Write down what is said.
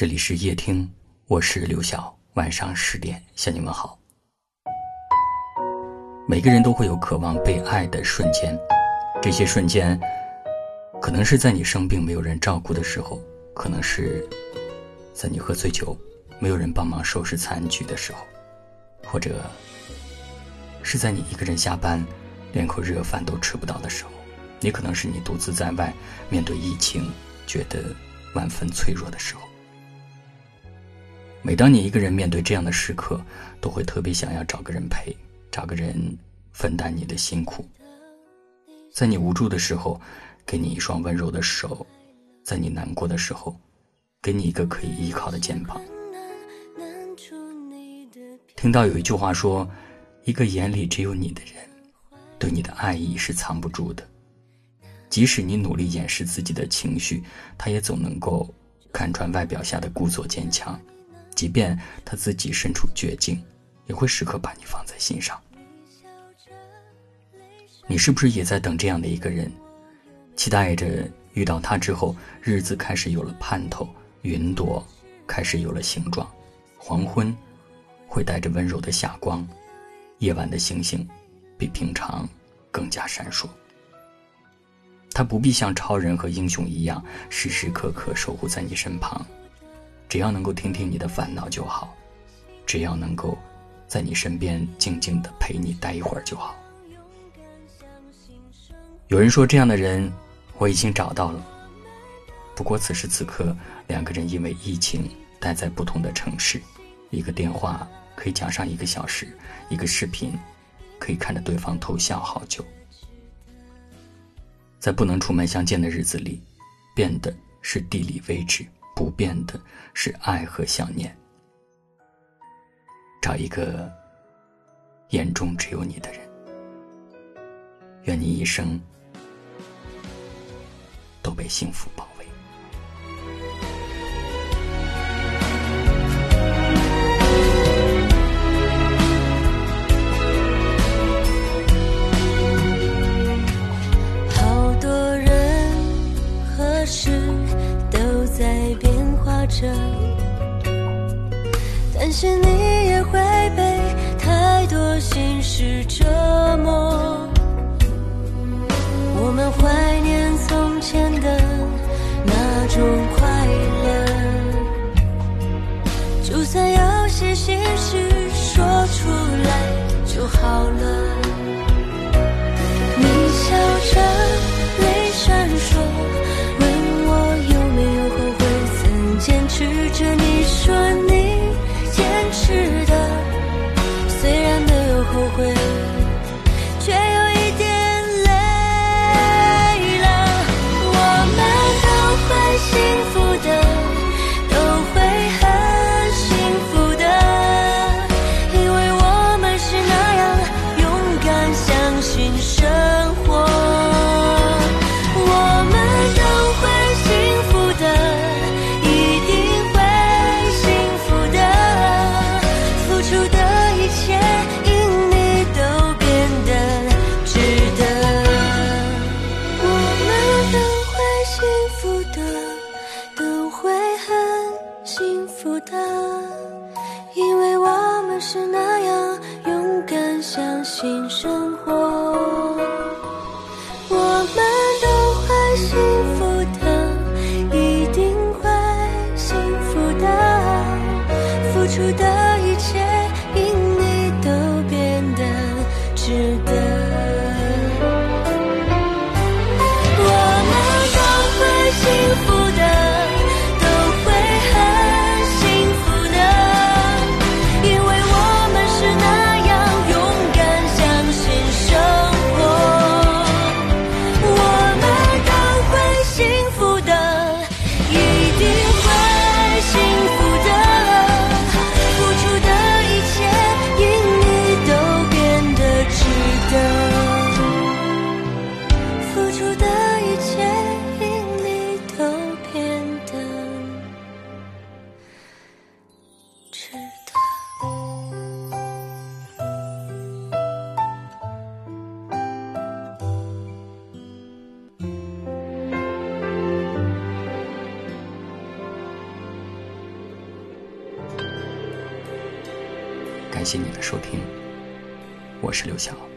这里是夜听，我是刘晓。晚上十点向你们好。每个人都会有渴望被爱的瞬间，这些瞬间，可能是在你生病没有人照顾的时候，可能是在你喝醉酒没有人帮忙收拾残局的时候，或者是在你一个人下班连口热饭都吃不到的时候，也可能是你独自在外面对疫情觉得万分脆弱的时候。每当你一个人面对这样的时刻，都会特别想要找个人陪，找个人分担你的辛苦。在你无助的时候，给你一双温柔的手；在你难过的时候，给你一个可以依靠的肩膀。听到有一句话说：“一个眼里只有你的人，对你的爱意是藏不住的。即使你努力掩饰自己的情绪，他也总能够看穿外表下的故作坚强。”即便他自己身处绝境，也会时刻把你放在心上。你是不是也在等这样的一个人，期待着遇到他之后，日子开始有了盼头，云朵开始有了形状，黄昏会带着温柔的霞光，夜晚的星星比平常更加闪烁。他不必像超人和英雄一样，时时刻刻守护在你身旁。只要能够听听你的烦恼就好，只要能够在你身边静静的陪你待一会儿就好。有人说这样的人我已经找到了，不过此时此刻两个人因为疫情待在不同的城市，一个电话可以讲上一个小时，一个视频可以看着对方偷笑好久，在不能出门相见的日子里，变的是地理位置。不变的是爱和想念。找一个眼中只有你的人，愿你一生都被幸福包围。好多人和事。担心你也会被太多心事折磨。我们怀念从前的那种快乐，就算有些心事说出来就好了。你笑着，后悔负担，因为我们是那样勇敢相信生活。我们都会幸福。感谢你的收听，我是刘晓。